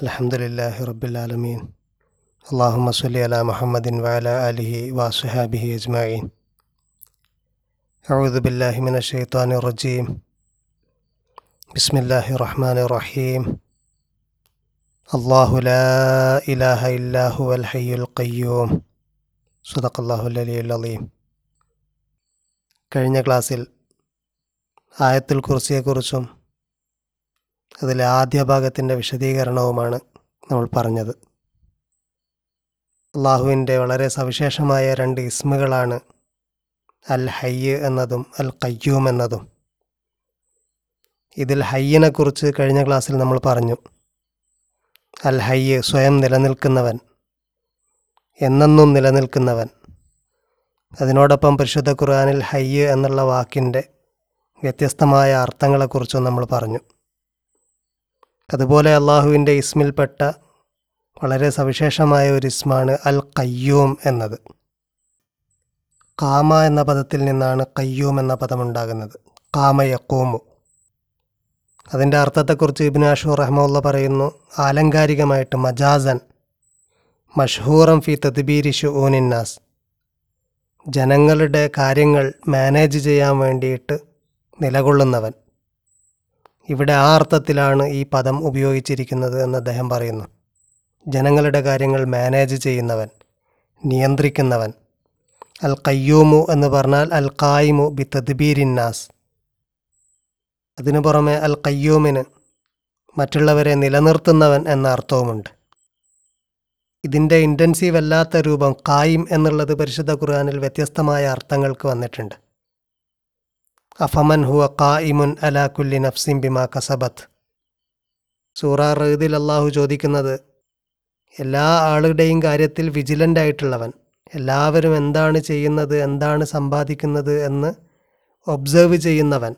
الحمد لله رب العالمين اللهم صل على محمد وعلى آله وصحابه أجمعين أعوذ بالله من الشيطان الرجيم بسم الله الرحمن الرحيم الله لا إله إلا هو الحي القيوم صدق الله العلي العظيم കഴിഞ്ഞ ക്ലാസ്സിൽ ആയത്തുൽ കുറിച്ചിയെക്കുറിച്ചും അതിലെ ആദ്യ ഭാഗത്തിന്റെ വിശദീകരണവുമാണ് നമ്മൾ പറഞ്ഞത്. അള്ളാഹുവിന്റെ വളരെ സവിശേഷമായ രണ്ട് ഇസ്മുകളാണ് അൽ ഹയ്യ് എന്നതും അൽ കയ്യൂം എന്നതും. ഇതിൽ ഹയ്യനെക്കുറിച്ച് കഴിഞ്ഞ ക്ലാസ്സിൽ നമ്മൾ പറഞ്ഞു. അൽ ഹയ്യ് സ്വയം നിലനിൽക്കുന്നവൻ എന്നെന്നും നിലനിൽക്കുന്നവൻ. അതിനോടൊപ്പം പരിശുദ്ധ ഖുർആാനിൽ ഹയ്യ് എന്നുള്ള വാക്കിന്റെ വ്യത്യസ്തമായ അർത്ഥങ്ങളെക്കുറിച്ചും നമ്മൾ പറഞ്ഞു. അതുപോലെ അള്ളാഹുവിന്റെ ഇസ്മിൽപ്പെട്ട വളരെ സവിശേഷമായ ഒരു ഇസ്മാണ് അൽ കയ്യൂം എന്നത്. കാമ എന്ന പദത്തിൽ നിന്നാണ് കയ്യൂം എന്ന പദമുണ്ടാകുന്നത്. കാമ യക്കൂമു അതിന്റെ അർത്ഥത്തെക്കുറിച്ച് ഇബിൻ അഷൂർ റഹ്മുള്ള പറയുന്നു ആലങ്കാരികമായിട്ട് മജാസൻ മഷ്ഹൂറം ഫി തദ്ബീരിഷു ഊനിന്നാസ് ജനങ്ങളുടെ കാര്യങ്ങൾ മാനേജ് ചെയ്യാൻ വേണ്ടിയിട്ട് നിലകൊള്ളുന്നവൻ. ഇവിടെ ആ അർത്ഥത്തിലാണ് ഈ പദം ഉപയോഗിച്ചിരിക്കുന്നത് എന്ന് അദ്ദേഹം പറയുന്നു. ജനങ്ങളുടെ കാര്യങ്ങൾ മാനേജ് ചെയ്യുന്നവൻ നിയന്ത്രിക്കുന്നവൻ. അൽ കയ്യൂമു എന്ന് പറഞ്ഞാൽ അൽ കായിമു ബി തദ്ബീരിന്നാസ് അതിനു പുറമെ അൽ കയ്യൂമിന് മറ്റുള്ളവരെ നിലനിർത്തുന്നവൻ എന്ന അർത്ഥവുമുണ്ട്. ഇതിന്റെ ഇന്റൻസീവ് അല്ലാത്ത രൂപം കായിം എന്നുള്ളത് പരിശുദ്ധ ഖുർആാനിൽ വ്യത്യസ്തമായ അർത്ഥങ്ങൾക്ക് വന്നിട്ടുണ്ട്. അഫമൻ ഹുവ കായിമുൻ അലാ കുല്ലി നഫ്സിം ബിമാ കസബത്ത് സൂറ റീദിൽ അള്ളാഹു ചോദിക്കുന്നത് എല്ലാ ആളുടെയും കാര്യത്തിൽ വിജിലന്റ് ആയിട്ടുള്ളവൻ എല്ലാവരും എന്താണ് ചെയ്യുന്നത് എന്താണ് സമ്പാദിക്കുന്നത് എന്ന് ഒബ്സേർവ് ചെയ്യുന്നവൻ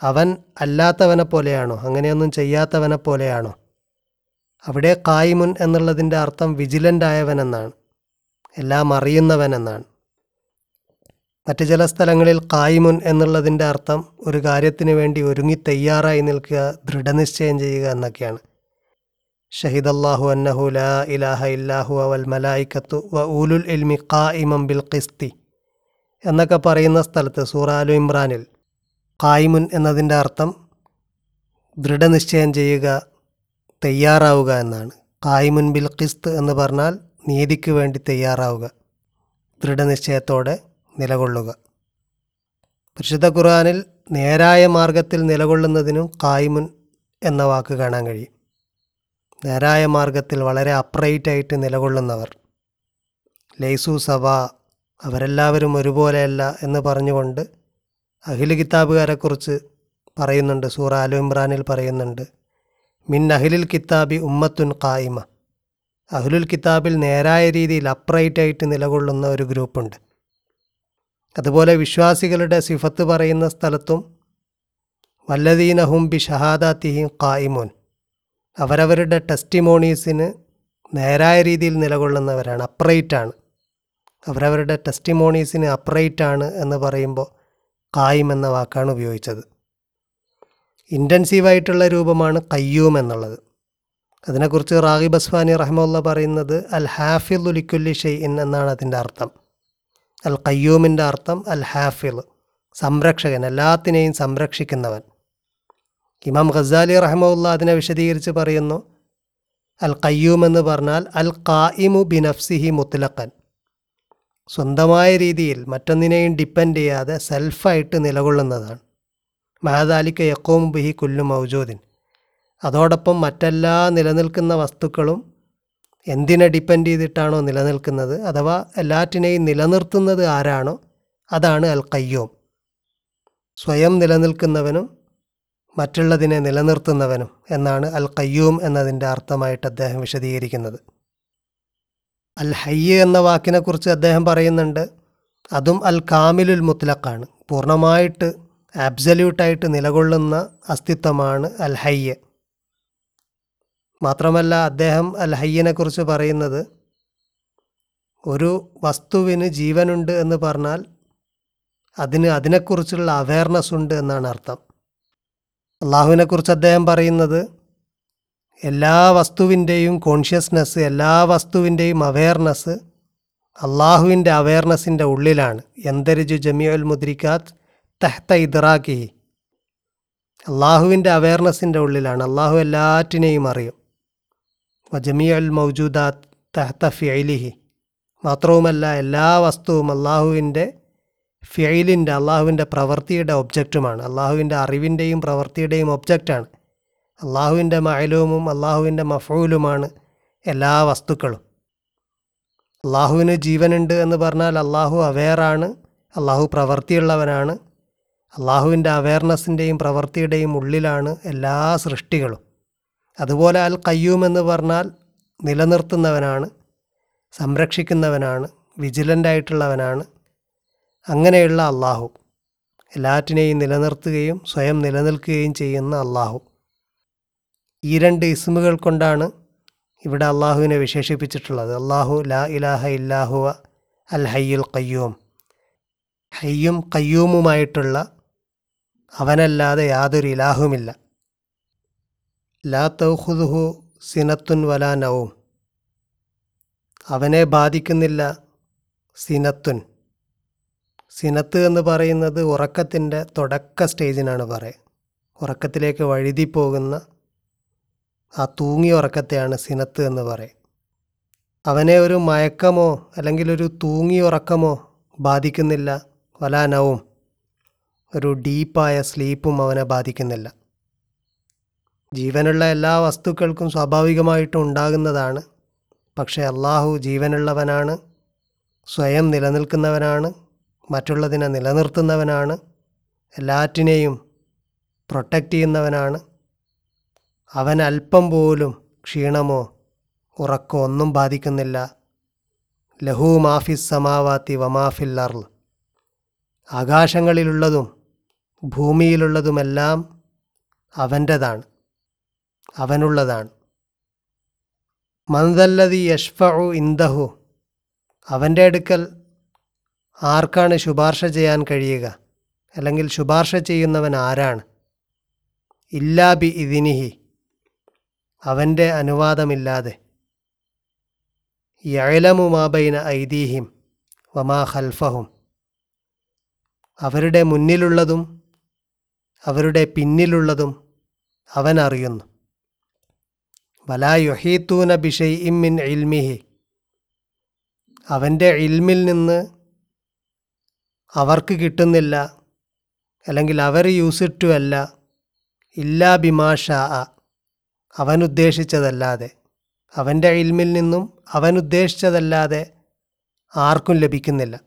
അവൻ അല്ലാത്തവനെ പോലെയാണോ അങ്ങനെയൊന്നും ചെയ്യാത്തവനെ പോലെയാണോ? അവിടെ കായിമുൻ എന്നുള്ളതിന്റെ അർത്ഥം വിജിലന്റ് ആയവൻ എന്നാണ് എല്ലാം അറിയുന്നവൻ എന്നാണ്. മറ്റ് ചില സ്ഥലങ്ങളിൽ കായ്മുൻ എന്നുള്ളതിന്റെ അർത്ഥം ഒരു കാര്യത്തിന് വേണ്ടി ഒരുങ്ങി തയ്യാറായി നിൽക്കുക ദൃഢനിശ്ചയം ചെയ്യുക എന്നൊക്കെയാണ്. ഷഹീദ് അള്ളാഹു അന്നഹു ലാ ഇലാഹ ഇല്ലാഹു അവൽ മലായിക്കത്തു വ ഊലുൽ ഇൽമി കാ ഇമം ബിൽ ഖിസ്തി എന്നൊക്കെ പറയുന്ന സ്ഥലത്ത് സൂറാലു ഇമ്രാനിൽ കായ്മുൻ എന്നതിന്റെ അർത്ഥം ദൃഢനിശ്ചയം ചെയ്യുക തയ്യാറാവുക എന്നാണ്. കായ്മുൻ ബിൽ ഖിസ്ത് എന്ന് പറഞ്ഞാൽ നീതിക്ക് വേണ്ടി തയ്യാറാവുക ദൃഢനിശ്ചയത്തോടെ നിലകൊള്ളുക. പരിശുദ്ധ ഖുർആാനിൽ നേരായ മാർഗത്തിൽ നിലകൊള്ളുന്നതിനും കായ്മുൻ എന്ന വാക്ക് കാണാൻ കഴിയും. നേരായ മാർഗത്തിൽ വളരെ അപ്രൈറ്റായിട്ട് നിലകൊള്ളുന്നവർ ലൈസു സഭ അവരെല്ലാവരും ഒരുപോലെയല്ല എന്ന് പറഞ്ഞുകൊണ്ട് അഖില കിതാബുകാരെക്കുറിച്ച് പറയുന്നുണ്ട് സൂറ അലു ഇമ്രാനിൽ പറയുന്നുണ്ട് മിൻ അഹിലുൽ കിതാബി ഉമ്മത്തുൻ കായിമ അഹ്ലുൽ കിതാബിൽ നേരായ രീതിയിൽ അപ്രൈറ്റായിട്ട് നിലകൊള്ളുന്ന ഒരു ഗ്രൂപ്പുണ്ട്. അതുപോലെ വിശ്വാസികളുടെ സിഫത്ത് പറയുന്ന സ്ഥലത്തും വല്ലദീനഹും ബി ഷഹാദാത്തിഹിം കായിമോൻ അവരവരുടെ ടെസ്റ്റിമോണീസിന് നേരായ രീതിയിൽ നിലകൊള്ളുന്നവരാണ് അപ്രൈറ്റാണ്. അവരവരുടെ ടെസ്റ്റിമോണീസിന് അപ്രൈറ്റാണ് എന്ന് പറയുമ്പോൾ കായിം എന്ന വാക്കാണ് ഉപയോഗിച്ചത്. ഇന്റൻസീവായിട്ടുള്ള രൂപമാണ് കയ്യൂം എന്നുള്ളത്. അതിനെക്കുറിച്ച് റാഗിബ് അസ്വാനി റഹ്മുള്ള പറയുന്നത് അൽ ഹാഫിൽ ഉലിക്കുല്ലി ഷെയ്ൻ എന്നാണ് അതിന്റെ അർത്ഥം. അൽ കയ്യൂമിന്റെ അർത്ഥം അൽ ഹാഫിൽ സംരക്ഷകൻ എല്ലാത്തിനെയും സംരക്ഷിക്കുന്നവൻ. ഇമാം ഖസാലി റഹ്മുല്ല അതിനെ വിശദീകരിച്ച് പറയുന്നു അൽ കയ്യൂം എന്ന് പറഞ്ഞാൽ അൽ കായിമു ബിനഫ്സിഹി മുത്തലക്കൻ സ്വന്തമായ രീതിയിൽ മറ്റൊന്നിനെയും ഡിപ്പെൻഡ് ചെയ്യാതെ സെൽഫായിട്ട് നിലകൊള്ളുന്നതാണ്. മഹദാലിക്ക് യക്കോം ബിഹി കുല്ലു മൗജൂദിൻ. അതോടൊപ്പം മറ്റെല്ലാ നിലനിൽക്കുന്ന വസ്തുക്കളും എന്തിനെ ഡിപ്പെൻഡ് ചെയ്തിട്ടാണോ നിലനിൽക്കുന്നത്? അഥവാ എല്ലാറ്റിനെയും നിലനിർത്തുന്നത് ആരാണോ? അതാണ് അൽ കയ്യോം സ്വയം നിലനിൽക്കുന്നവനും മറ്റുള്ളതിനെ നിലനിർത്തുന്നവനും എന്നാണ് അൽ കയ്യൂം എന്നതിന്റെ അർത്ഥമായിട്ട് അദ്ദേഹം വിശദീകരിക്കുന്നത്. അൽ ഹയ്യ എന്ന വാക്കിനെക്കുറിച്ച് അദ്ദേഹം പറയുന്നുണ്ട് അതും അൽ കാമിലുൽ മുത്ലക്കാണ് പൂർണമായിട്ട് ആബ്സല്യൂട്ടായിട്ട് നിലകൊള്ളുന്ന അസ്തിത്വമാണ് അൽ ഹയ്യ്. മാത്രമല്ല അദ്ദേഹം അൽ ഹയ്യനെക്കുറിച്ച് പറയുന്നത് ഒരു വസ്തുവിന് ജീവനുണ്ട് എന്ന് പറഞ്ഞാൽ അതിന് അതിനെക്കുറിച്ചുള്ള അവയർനെസ് ഉണ്ട് എന്നാണ് അർത്ഥം. അള്ളാഹുവിനെക്കുറിച്ച് അദ്ദേഹം പറയുന്നത് എല്ലാ വസ്തുവിന്റെയും കോൺഷ്യസ്നെസ് എല്ലാ വസ്തുവിന്റെയും അവയർനെസ് അള്ളാഹുവിന്റെ അവയർനെസ്സിന്റെ ഉള്ളിലാണ്. എന്തരിജു ജമിയുൽ മുദ്രിക്കാത്ത് തെഹ്ത ഇദ്രാഖി അള്ളാഹുവിന്റെ അവയർനെസ്സിന്റെ ഉള്ളിലാണ്. അള്ളാഹു എല്ലാറ്റിനെയും അറിയും. വജമിയുൽ മൗജൂദാത്ത് തഹത്ത ഫിയലിഹി മാത്രവുമല്ല എല്ലാ വസ്തുവും അള്ളാഹുവിന്റെ ഫിയലിന്റെ അള്ളാഹുവിന്റെ പ്രവൃത്തിയുടെ ഒബ്ജക്റ്റുമാണ്. അള്ളാഹുവിന്റെ അറിവിന്റെയും പ്രവൃത്തിയുടെയും ഒബ്ജക്റ്റാണ്. അള്ളാഹുവിന്റെ മയലൂമും അള്ളാഹുവിന്റെ മഫൂലുമാണ് എല്ലാ വസ്തുക്കളും. അള്ളാഹുവിന് ജീവനുണ്ട് എന്ന് പറഞ്ഞാൽ അള്ളാഹു അവെയറാണ് അള്ളാഹു പ്രവൃത്തിയുള്ളവനാണ് അള്ളാഹുവിന്റെ അവെയർനെസ്സിന്റെയും പ്രവൃത്തിയുടെയും ഉള്ളിലാണ് എല്ലാ സൃഷ്ടികളും. അതുപോലെ അൽ കയ്യൂം എന്ന് പറഞ്ഞാൽ നിലനിർത്തുന്നവനാണ് സംരക്ഷിക്കുന്നവനാണ് വിജിലന്റ് ആയിട്ടുള്ളവനാണ് അങ്ങനെയുള്ള അള്ളാഹു. എല്ലാറ്റിനെയും നിലനിർത്തുകയും സ്വയം നിലനിൽക്കുകയും ചെയ്യുന്ന അള്ളാഹു. ഈ രണ്ട് ഇസ്മുകൾ കൊണ്ടാണ് ഇവിടെ അള്ളാഹുവിനെ വിശേഷിപ്പിച്ചിട്ടുള്ളത്. അള്ളാഹു ലാ ഇലാഹ ഇല്ലാഹുവ അൽ ഹയ്യുൽ കയ്യൂം ഹയ്യും കയ്യൂമുമായിട്ടുള്ള അവനല്ലാതെ യാതൊരു ഇലാഹുമില്ല. ലാ തൗഹുദുഹു സിനത്തുൻ വലാ നവും അവനെ ബാധിക്കുന്നില്ല സിനത്തുൻ. സിനത്ത് എന്ന് പറയുന്നത് ഉറക്കത്തിന്റെ തുടക്ക സ്റ്റേജിനാണ് പറയുക ഉറക്കത്തിലേക്ക് വഴുതി പോകുന്ന ആ തൂങ്ങിയ ഉറക്കത്തെയാണ് സിനത്ത് എന്ന് പറയും അവനെ ഒരു മയക്കമോ അല്ലെങ്കിൽ ഒരു തൂങ്ങിയ ഉറക്കമോ ബാധിക്കുന്നില്ല വലാനവും ഒരു ഡീപ്പായ സ്ലീപ്പും അവനെ ബാധിക്കുന്നില്ല. ജീവനുള്ള എല്ലാ വസ്തുക്കൾക്കും സ്വാഭാവികമായിട്ടും ഉണ്ടാകുന്നതാണ്. പക്ഷേ അള്ളാഹു ജീവനുള്ളവനാണ് സ്വയം നിലനിൽക്കുന്നവനാണ് മറ്റുള്ളതിനെ നിലനിർത്തുന്നവനാണ് എല്ലാറ്റിനെയും പ്രൊട്ടക്റ്റ് ചെയ്യുന്നവനാണ്. അവൻ അല്പം പോലും ക്ഷീണമോ ഉറക്കോ ഒന്നും ബാധിക്കുന്നില്ല. ലഹു മാഫിസ് സമാവാത്തി വമാഫിൽ അർൾ ആകാശങ്ങളിലുള്ളതും ഭൂമിയിലുള്ളതുമെല്ലാം അവന്റെതാണ്. അവനുള്ളതാണ്. മന്ദല്ലതി യഷ്ഫു ഇന്ദഹു. അവന്റെ അടുക്കൽ ആർക്കാണ് ശുപാർശ ചെയ്യാൻ കഴിയുക? അല്ലെങ്കിൽ ശുപാർശ ചെയ്യുന്നവൻ ആരാണ്? ഇല്ലാ ബി ഇതിനിഹി അവന്റെ അനുവാദമില്ലാതെ. യഴലമു മാബൈന ഐദീഹിം വമാ ഖൽഫഹും. അവരുടെ മുന്നിലുള്ളതും അവരുടെ പിന്നിലുള്ളതും അവൻ അറിയുന്നു. വലാ യുഹീത്തൂന ബിഷൈ ഇമ്മിൻ ഇൽമിഹി. അവന്റെ ഇൽമിൽ നിന്ന് അവർക്ക് കിട്ടുന്നില്ല അല്ലെങ്കിൽ അവർ യൂസിട്ടു അല്ല ഇല്ലാ ബിമാഷ അവൻ ഉദ്ദേശിച്ചതല്ലാതെ അവന്റെ ഇൽമിൽ നിന്നും അവൻ ഉദ്ദേശിച്ചതല്ലാതെ ആർക്കും ലഭിക്കുന്നില്ല.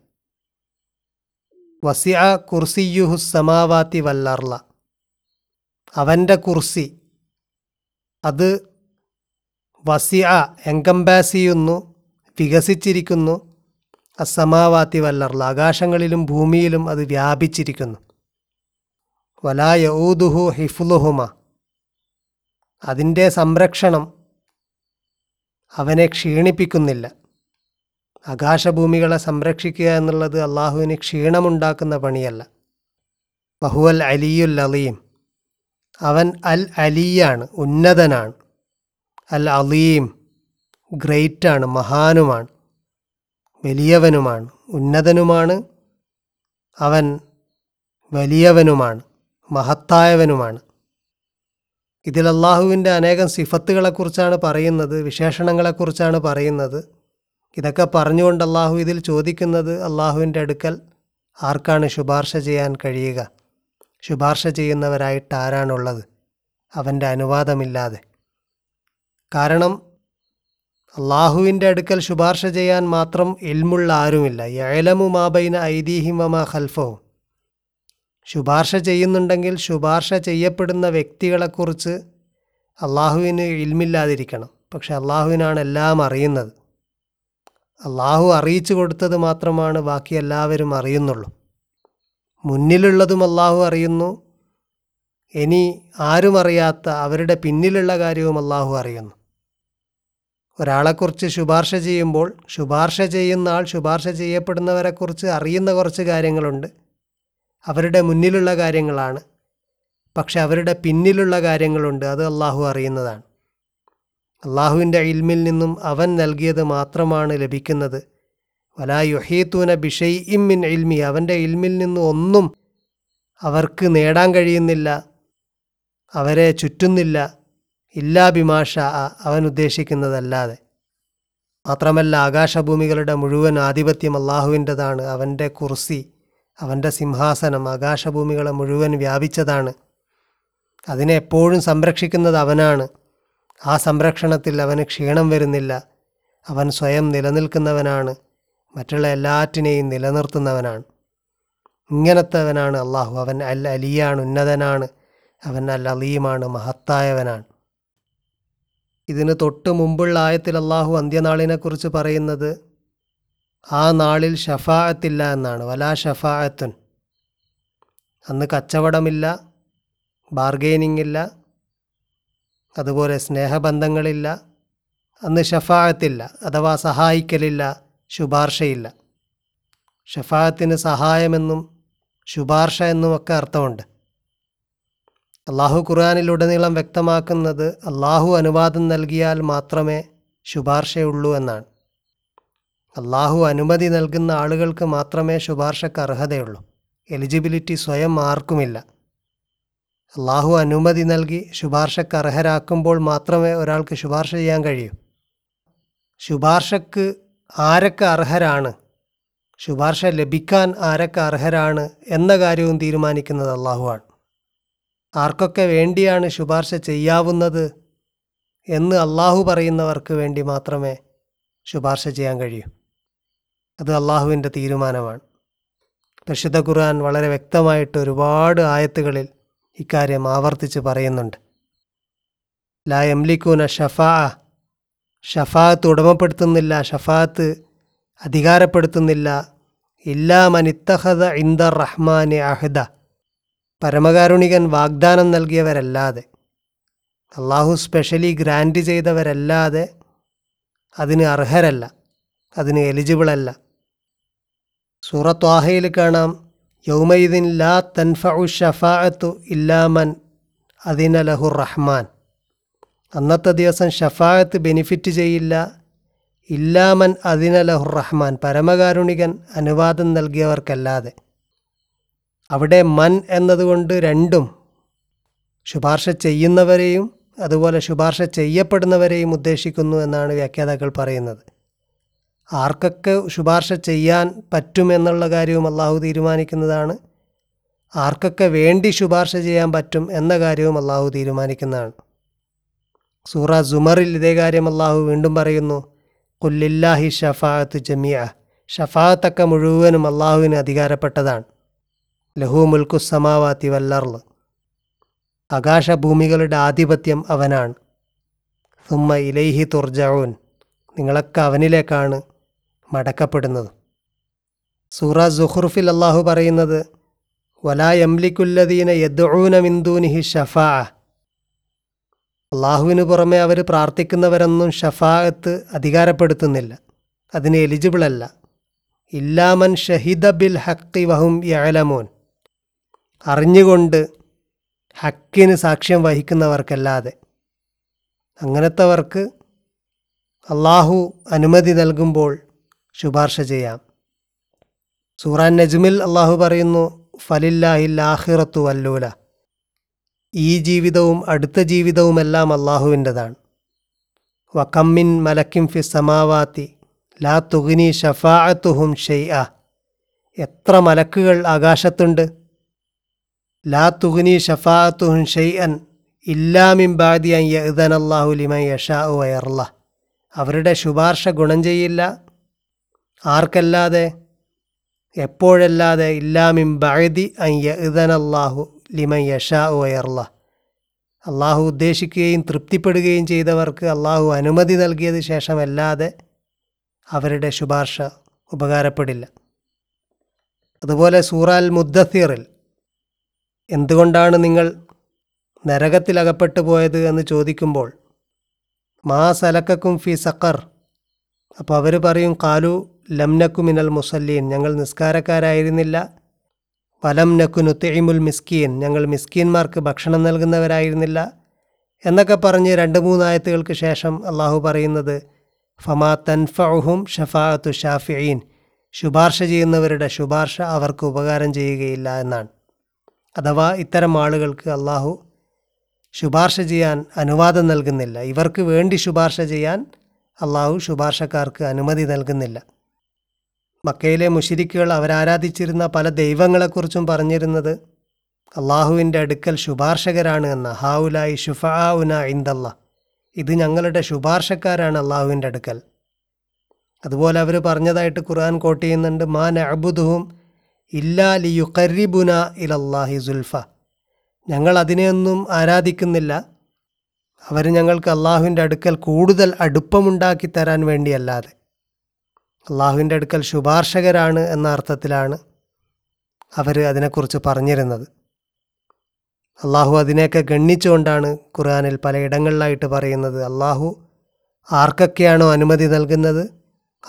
വസിയ കുർസിയുഹു സമാവാത്തി വല്ലർല അവന്റെ കുർസി അത് വസിയ എങ്കംബാസിയുന്നു വികസിച്ചിരിക്കുന്നു. അസമാവാത്തി വല്ലർല ആകാശങ്ങളിലും ഭൂമിയിലും അത് വ്യാപിച്ചിരിക്കുന്നു. വലാ യഊദുഹു ഹിഫുലുഹുമ. അതിന്റെ സംരക്ഷണം അവനെ ക്ഷീണിപ്പിക്കുന്നില്ല. ആകാശഭൂമികളെ സംരക്ഷിക്കുക എന്നുള്ളത് അള്ളാഹുവിന് ക്ഷീണമുണ്ടാക്കുന്ന പണിയല്ല. ബഹുവൽ അലിയുൽ അലീം. അവൻ അൽ അലിയാണ് ഉന്നതനാണ്. അൽ അലീം ഗ്രേറ്റാണ് മഹാനുമാണ് വലിയവനുമാണ് ഉന്നതനുമാണ്. അവൻ വലിയവനുമാണ് മഹത്തായവനുമാണ്. ഇതിൽ അള്ളാഹുവിന്റെ അനേകം സിഫത്തുകളെക്കുറിച്ചാണ് പറയുന്നത് വിശേഷണങ്ങളെക്കുറിച്ചാണ് പറയുന്നത്. ഇതൊക്കെ പറഞ്ഞുകൊണ്ട് അള്ളാഹു ഇതിൽ ചോദിക്കുന്നത് അള്ളാഹുവിന്റെ അടുക്കൽ ആർക്കാണ് ശുപാർശ ചെയ്യാൻ കഴിയുക? ശുപാർശ ചെയ്യുന്നവരായിട്ട് ആരാണുള്ളത്? അവന്റെ അനുവാദമില്ലാതെ. കാരണം അള്ളാഹുവിന്റെ അടുക്കൽ ശുപാർശ ചെയ്യാൻ മാത്രം എൽമുള്ള ആരുമില്ല. ഏലമു മാബൈന ഐദീഹിം വമാ ഖൽഫവും ശുപാർശ ചെയ്യുന്നുണ്ടെങ്കിൽ ശുപാർശ ചെയ്യപ്പെടുന്ന വ്യക്തികളെക്കുറിച്ച് അള്ളാഹുവിന് ഇൽമില്ലാതിരിക്കണം. പക്ഷെ അള്ളാഹുവിനാണ് എല്ലാം അറിയുന്നത്. അള്ളാഹു അറിയിച്ചു കൊടുത്തത് മാത്രമാണ് ബാക്കി എല്ലാവരും അറിയുന്നുള്ളൂ. മുന്നിലുള്ളതും അള്ളാഹു അറിയുന്നു. ഇനി ആരും അറിയാത്ത അവരുടെ പിന്നിലുള്ള കാര്യവും അള്ളാഹു അറിയുന്നു. ഒരാളെക്കുറിച്ച് ശുപാർശ ചെയ്യുമ്പോൾ ശുപാർശ ചെയ്യുന്ന ആൾ ശുപാർശ ചെയ്യപ്പെടുന്നവരെക്കുറിച്ച് അറിയുന്ന കുറച്ച് കാര്യങ്ങളുണ്ട്. അവരുടെ മുന്നിലുള്ള കാര്യങ്ങളാണ്. പക്ഷെ അവരുടെ പിന്നിലുള്ള കാര്യങ്ങളുണ്ട്. അത് അള്ളാഹു അറിയുന്നതാണ്. അള്ളാഹുവിന്റെ ഇൽമിൽ നിന്നും അവൻ നൽകിയത് മാത്രമാണ് ലഭിക്കുന്നത്. വലാ യുഹീത്തൂന ബിഷൈ ഇമ്മിൻ ഇൽമി. അവന്റെ ഇൽമിൽ നിന്നും ഒന്നും അവർക്ക് നേടാൻ കഴിയുന്നില്ല. അവരെ ചുറ്റുന്നില്ല. ഇല്ലാ ബിമാഷ അവൻ ഉദ്ദേശിക്കുന്നതല്ലാതെ. മാത്രമല്ല ആകാശഭൂമികളുടെ മുഴുവൻ ആധിപത്യം അള്ളാഹുവിന്റെതാണ്. അവന്റെ കുർസി അവന്റെ സിംഹാസനം ആകാശഭൂമികളെ മുഴുവൻ വ്യാപിച്ചതാണ്. അതിനെ എപ്പോഴും സംരക്ഷിക്കുന്നത് അവനാണ്. ആ സംരക്ഷണത്തിൽ അവന് ക്ഷീണം വരുന്നില്ല. അവൻ സ്വയം നിലനിൽക്കുന്നവനാണ്. മറ്റുള്ള എല്ലാറ്റിനെയും നിലനിർത്തുന്നവനാണ്. ഇങ്ങനത്തെവനാണ് അള്ളാഹു. അവൻ അൽ അലിയാണ് ഉന്നതനാണ്. അവൻ അൽ അലീമാണ് മഹത്തായവനാണ്. ഇതിന് തൊട്ട് മുമ്പുള്ള ആയത്തിൽ അള്ളാഹു അന്ത്യനാളിനെക്കുറിച്ച് പറയുന്നത് ആ നാളിൽ ഷഫാഅത്തില്ല എന്നാണ്. വലാ ഷഫാഅത്തുൻ. അന്ന് കച്ചവടമില്ല ബാർഗെയിനിങ് ഇല്ല അതുപോലെ സ്നേഹബന്ധങ്ങളില്ല അന്ന് ഷഫാഅത്തില്ല അഥവാ സഹായിക്കലില്ല ശുപാർശയില്ല. ഷഫാഅത്തിന് സഹായമെന്നും ശുപാർശ എന്നുമൊക്കെ അർത്ഥമുണ്ട്. അള്ളാഹു ഖുർആാനിലുടനീളം വ്യക്തമാക്കുന്നത് അള്ളാഹു അനുവാദം നൽകിയാൽ മാത്രമേ ശുപാർശയുള്ളൂ എന്നാണ്. അള്ളാഹു അനുമതി നൽകുന്ന ആളുകൾക്ക് മാത്രമേ ശുപാർശക്ക് അർഹതയുള്ളൂ. എലിജിബിലിറ്റി സ്വയം ആർക്കുമില്ല. അള്ളാഹു അനുമതി നൽകി ശുപാർശക്ക് അർഹരാക്കുമ്പോൾ മാത്രമേ ഒരാൾക്ക് ശുപാർശ ചെയ്യാൻ കഴിയൂ. ശുപാർശക്ക് ആരൊക്കെ അർഹരാണ്? ശുപാർശ ലഭിക്കാൻ ആരൊക്കെ അർഹരാണ്? എന്ന കാര്യവും തീരുമാനിക്കുന്നത് അള്ളാഹുവാണ് ആർക്കൊക്കെ വേണ്ടിയാണ് ശുപാർശ ചെയ്യാവുന്നത് എന്ന് അള്ളാഹു പറയുന്നവർക്ക് വേണ്ടി മാത്രമേ ശുപാർശ ചെയ്യാൻ കഴിയൂ. അത് അള്ളാഹുവിന്റെ തീരുമാനമാണ്. പരിശുദ്ധ ഖുർആൻ വളരെ വ്യക്തമായിട്ട് ഒരുപാട് ആയത്തുകളിൽ ഇക്കാര്യം ആവർത്തിച്ച് പറയുന്നുണ്ട്. ലാ എംലിക്കൂന ഷഫാ ഷഫാത്ത് ഉടമപ്പെടുത്തുന്നില്ല ഷഫാത്ത് അധികാരപ്പെടുത്തുന്നില്ല. ഇല്ലാ മനിത്തഹദ ഇന്ദർ റഹ്മാനെ അഹദ. പരമകാരുണികൻ വാഗ്ദാനം നൽകിയവരല്ലാതെ അള്ളാഹു സ്പെഷ്യലി ഗ്രാൻഡ് ചെയ്തവരല്ലാതെ അതിന് അർഹരല്ല അതിന് എലിജിബിളല്ല സൂറത്വാഹയിൽ കാണാം യൗമൈദിൻ ലാ തൻഫഉ ഷഫാഅത്തു ഇല്ലാമൻ അതിന ലഹു റഹ്മാൻ. അന്നത്തെ ദിവസം ഷഫാഅത്ത് ബെനിഫിറ്റ് ചെയ്യില്ല ഇല്ലാമൻ അതിന ലഹു റഹ്മാൻ. പരമകാരുണികൻ അനുവാദം നൽകിയവർക്കല്ലാതെ. അവിടെ മൻ എന്നതുകൊണ്ട് രണ്ടും ശുപാർശ ചെയ്യുന്നവരെയും അതുപോലെ ശുപാർശ ചെയ്യപ്പെടുന്നവരെയും ഉദ്ദേശിക്കുന്നു എന്നാണ് വ്യാഖ്യാതാക്കൾ പറയുന്നത്. ആർക്കൊക്കെ ശുപാർശ ചെയ്യാൻ പറ്റുമെന്നുള്ള കാര്യവും അള്ളാഹു തീരുമാനിക്കുന്നതാണ്. ആർക്കൊക്കെ വേണ്ടി ശുപാർശ ചെയ്യാൻ പറ്റും എന്ന കാര്യവും അള്ളാഹു തീരുമാനിക്കുന്നതാണ്. സൂറ സുമറിൽ ഇതേ കാര്യം അള്ളാഹു വീണ്ടും പറയുന്നു കുല്ലില്ലാഹി ഷഫാത്ത് ജമിയ ഷഫാത്തൊക്കെ മുഴുവനും അള്ളാഹുവിന് അധികാരപ്പെട്ടതാണ്. ലഹു മുൽക്കു സമാവാത്തി വല്ലർൾ. ആകാശഭൂമികളുടെ ആധിപത്യം അവനാണ്. സുമ്മ ഇലൈഹി തുർജഊൻ. നിങ്ങളൊക്കെ അവനിലേക്കാണ് മടക്കപ്പെടുന്നത്. സൂറ സുഹുർഫിൽ അള്ളാഹു പറയുന്നത് വലാ യംലിക്കുല്ലദീന യദ്ഊന മിന്ദൂനിഹി ഷഫാ അള്ളാഹുവിന് പുറമെ അവർ പ്രാർത്ഥിക്കുന്നവരൊന്നും ഷഫാഅത്ത് അധികാരപ്പെടുത്തുന്നില്ല. അതിന് എലിജിബിളല്ല ഇല്ലാമൻ ഷഹിദ ബിൽ ഹക്കി വഹും യഅലമൂൻ. അറിഞ്ഞുകൊണ്ട് ഹക്കിന് സാക്ഷ്യം വഹിക്കുന്നവർക്കല്ലാതെ അങ്ങനത്തെവർക്ക് അള്ളാഹു അനുമതി നൽകുമ്പോൾ ശുപാർശ ചെയ്യാം. സൂറാൻ നജ്മിൽ അള്ളാഹു പറയുന്നു ഫലില്ലാഹിൽ ആഹിറത്തു വല്ലൂല. ഈ ജീവിതവും അടുത്ത ജീവിതവുമെല്ലാം അള്ളാഹുവിന്റെതാണ്. വക്കമ്മിൻ മലക്കിം ഫി സമാവാത്തി ലാ തുഗിനി ഷഫാഅത്തുഹും ഷെയ്അ എത്ര മലക്കുകൾ ആകാശത്തുണ്ട് ലാ തുഗ്നി ഷഫാഅത്തുഹും ഷെയ്അൻ ഇല്ലാമിൻ ബാദി അൻ യഹ്ദൻ അല്ലാഹു ലിമൻ യഷാ വയർല. അവരുടെ ശുപാർശ ഗുണം ചെയ്യില്ല. ആർക്കല്ലാതെ? എപ്പോഴല്ലാതെ? ഇല്ലാമിൻ ബഅദി അൻ യഹ്ദൻ അല്ലാഹു ലിമൻ യഷാ വയർല. അള്ളാഹു ഉദ്ദേശിക്കുകയും തൃപ്തിപ്പെടുകയും ചെയ്തവർക്ക് അള്ളാഹു അനുമതി നൽകിയത് ശേഷമല്ലാതെ അവരുടെ ശുപാർശ ഉപകാരപ്പെടില്ല. അതുപോലെ സൂറാൽ മുദ്ദസീറിൽ എന്തുകൊണ്ടാണ് നിങ്ങൾ നരകത്തിലകപ്പെട്ടു പോയത് എന്ന് ചോദിക്കുമ്പോൾ മാ സലക്കക്കും ഫി സക്കർ അപ്പോൾ അവർ പറയും കാലു ലംനക്കു മിനൽ മുസല്ലീൻ. ഞങ്ങൾ നിസ്കാരക്കാരായിരുന്നില്ല. വലം നക്കു നുത്തിമുൽ മിസ്കീൻ. ഞങ്ങൾ മിസ്കീൻമാർക്ക് ഭക്ഷണം നൽകുന്നവരായിരുന്നില്ല. എന്നൊക്കെ പറഞ്ഞ് രണ്ട് മൂന്നായത്തുകൾക്ക് ശേഷം അള്ളാഹു പറയുന്നത് ഫമാ തൻഫഹും ഷഫാഅത്തു ഷാഫിഈൻ. ശുപാർശ ചെയ്യുന്നവരുടെ ശുപാർശ അവർക്ക് ഉപകാരം ചെയ്യുകയില്ല എന്നാണ്. അഥവാ ഇത്തരം ആളുകൾക്ക് അള്ളാഹു ശുപാർശ ചെയ്യാൻ അനുവാദം നൽകുന്നില്ല. ഇവർക്ക് വേണ്ടി ശുപാർശ ചെയ്യാൻ അള്ളാഹു ശുപാർശക്കാർക്ക് അനുമതി നൽകുന്നില്ല. മക്കയിലെ മുഷിരിക്കുകൾ അവരാരാധിച്ചിരുന്ന പല ദൈവങ്ങളെക്കുറിച്ചും പറഞ്ഞിരുന്നത് അള്ളാഹുവിന്റെ അടുക്കൽ ശുപാർശകരാണ് എന്ന ഹാവുലായി ഷുഫാവുന ഇന്ദല്ല ഇത് ഞങ്ങളുടെ ശുപാർശക്കാരാണ് അള്ളാഹുവിന്റെ അടുക്കൽ. അതുപോലെ അവർ പറഞ്ഞതായിട്ട് ഖുർആൻ കോട്ട് ചെയ്യുന്നുണ്ട് മാൻ നഅബുദുഹും ഇല്ലാ ലിയുഖരിബുന ഇലല്ലാഹി സുൽഫ. ഞങ്ങൾ അതിനെയൊന്നും ആരാധിക്കുന്നില്ല. അവർ ഞങ്ങൾക്ക് അള്ളാഹുവിന്റെ അടുക്കൽ കൂടുതൽ അടുപ്പമുണ്ടാക്കി തരാൻ വേണ്ടിയല്ലാതെ. അള്ളാഹുവിന്റെ അടുക്കൽ ശുപാർശകരാണ് എന്ന അർത്ഥത്തിലാണ് അവർ അതിനെക്കുറിച്ച് പറഞ്ഞിരുന്നത്. അള്ളാഹു അതിനെയൊക്കെ ഗണ്ണിച്ചുകൊണ്ടാണ് ഖുർആാനിൽ പലയിടങ്ങളിലായിട്ട് പറയുന്നത്. അള്ളാഹു ആർക്കൊക്കെയാണോ അനുമതി നൽകുന്നത്?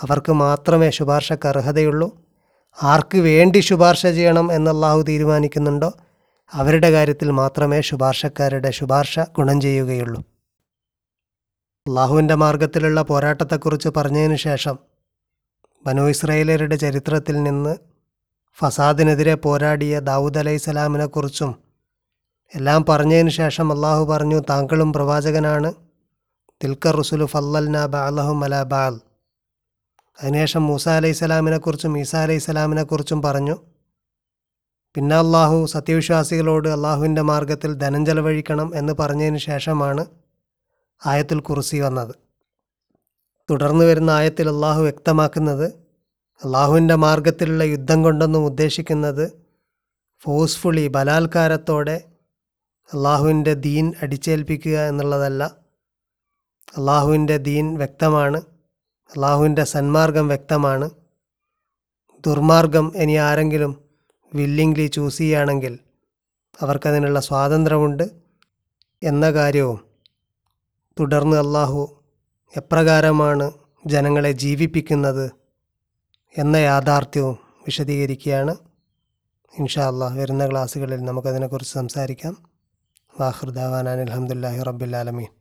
അവർക്ക് മാത്രമേ ശുപാർശക്ക് അർഹതയുള്ളൂ. ആർക്ക് വേണ്ടി ശുപാർശ ചെയ്യണം എന്നല്ലാഹു തീരുമാനിക്കുന്നുണ്ടോ? അവരുടെ കാര്യത്തിൽ മാത്രമേ ശുപാർശക്കാരുടെ ശുപാർശ ഗുണം ചെയ്യുകയുള്ളൂ. അള്ളാഹുവിന്റെ മാർഗത്തിലുള്ള പോരാട്ടത്തെക്കുറിച്ച് പറഞ്ഞതിന് ശേഷം ബനു ഇസ്രയേലരുടെ ചരിത്രത്തിൽ നിന്ന് ഫസാദിനെതിരെ പോരാടിയ ദാവൂദ് അലൈഹിസ്സലാമിനെക്കുറിച്ചും എല്ലാം പറഞ്ഞതിന് ശേഷം അള്ളാഹു പറഞ്ഞു താങ്കളും പ്രവാചകനാണ്. തിൽക്കർ റുസുലു ഫല്ലൽന ബാലഹു അല ബാൽ അതിനുശേഷം മൂസ അലൈഹി സ്വലാമിനെക്കുറിച്ചും ഈസ അലൈഹി സ്വലാമിനെക്കുറിച്ചും പറഞ്ഞു. പിന്നെ അള്ളാഹു സത്യവിശ്വാസികളോട് അള്ളാഹുവിന്റെ മാർഗത്തിൽ ധനം ചെലവഴിക്കണം എന്ന് പറഞ്ഞതിന് ശേഷമാണ് ആയത്തിൽ കുറിസി വന്നത്. തുടർന്ന് വരുന്ന ആയത്തിൽ അള്ളാഹു വ്യക്തമാക്കുന്നത് അള്ളാഹുവിന്റെ മാർഗത്തിലുള്ള യുദ്ധം കൊണ്ടൊന്നും ഉദ്ദേശിക്കുന്നത് ഫോഴ്സ്ഫുള്ളി ബലാത്കാരത്തോടെ അള്ളാഹുവിന്റെ ദീൻ അടിച്ചേൽപ്പിക്കുക എന്നുള്ളതല്ല. അള്ളാഹുവിന്റെ ദീൻ വ്യക്തമാണ്. അള്ളാഹുവിന്റെ സന്മാർഗം വ്യക്തമാണ്. ദുർമാർഗം ഇനി ആരെങ്കിലും വില്ലിംഗ്ലി ചൂസ് ചെയ്യുകയാണെങ്കിൽ അവർക്കതിനുള്ള സ്വാതന്ത്ര്യമുണ്ട് എന്ന കാര്യവും തുടർന്ന് അള്ളാഹു എപ്രകാരമാണ് ജനങ്ങളെ ജീവിപ്പിക്കുന്നത് എന്ന യാഥാർത്ഥ്യവും വിശദീകരിക്കുകയാണ്. ഇൻഷാ അള്ളാഹ് വരുന്ന ക്ലാസ്സുകളിൽ നമുക്കതിനെക്കുറിച്ച് സംസാരിക്കാം. വാഹൃദാവാൻ അലഹമുല്ലാഹി റബ്ബുലാലമീൻ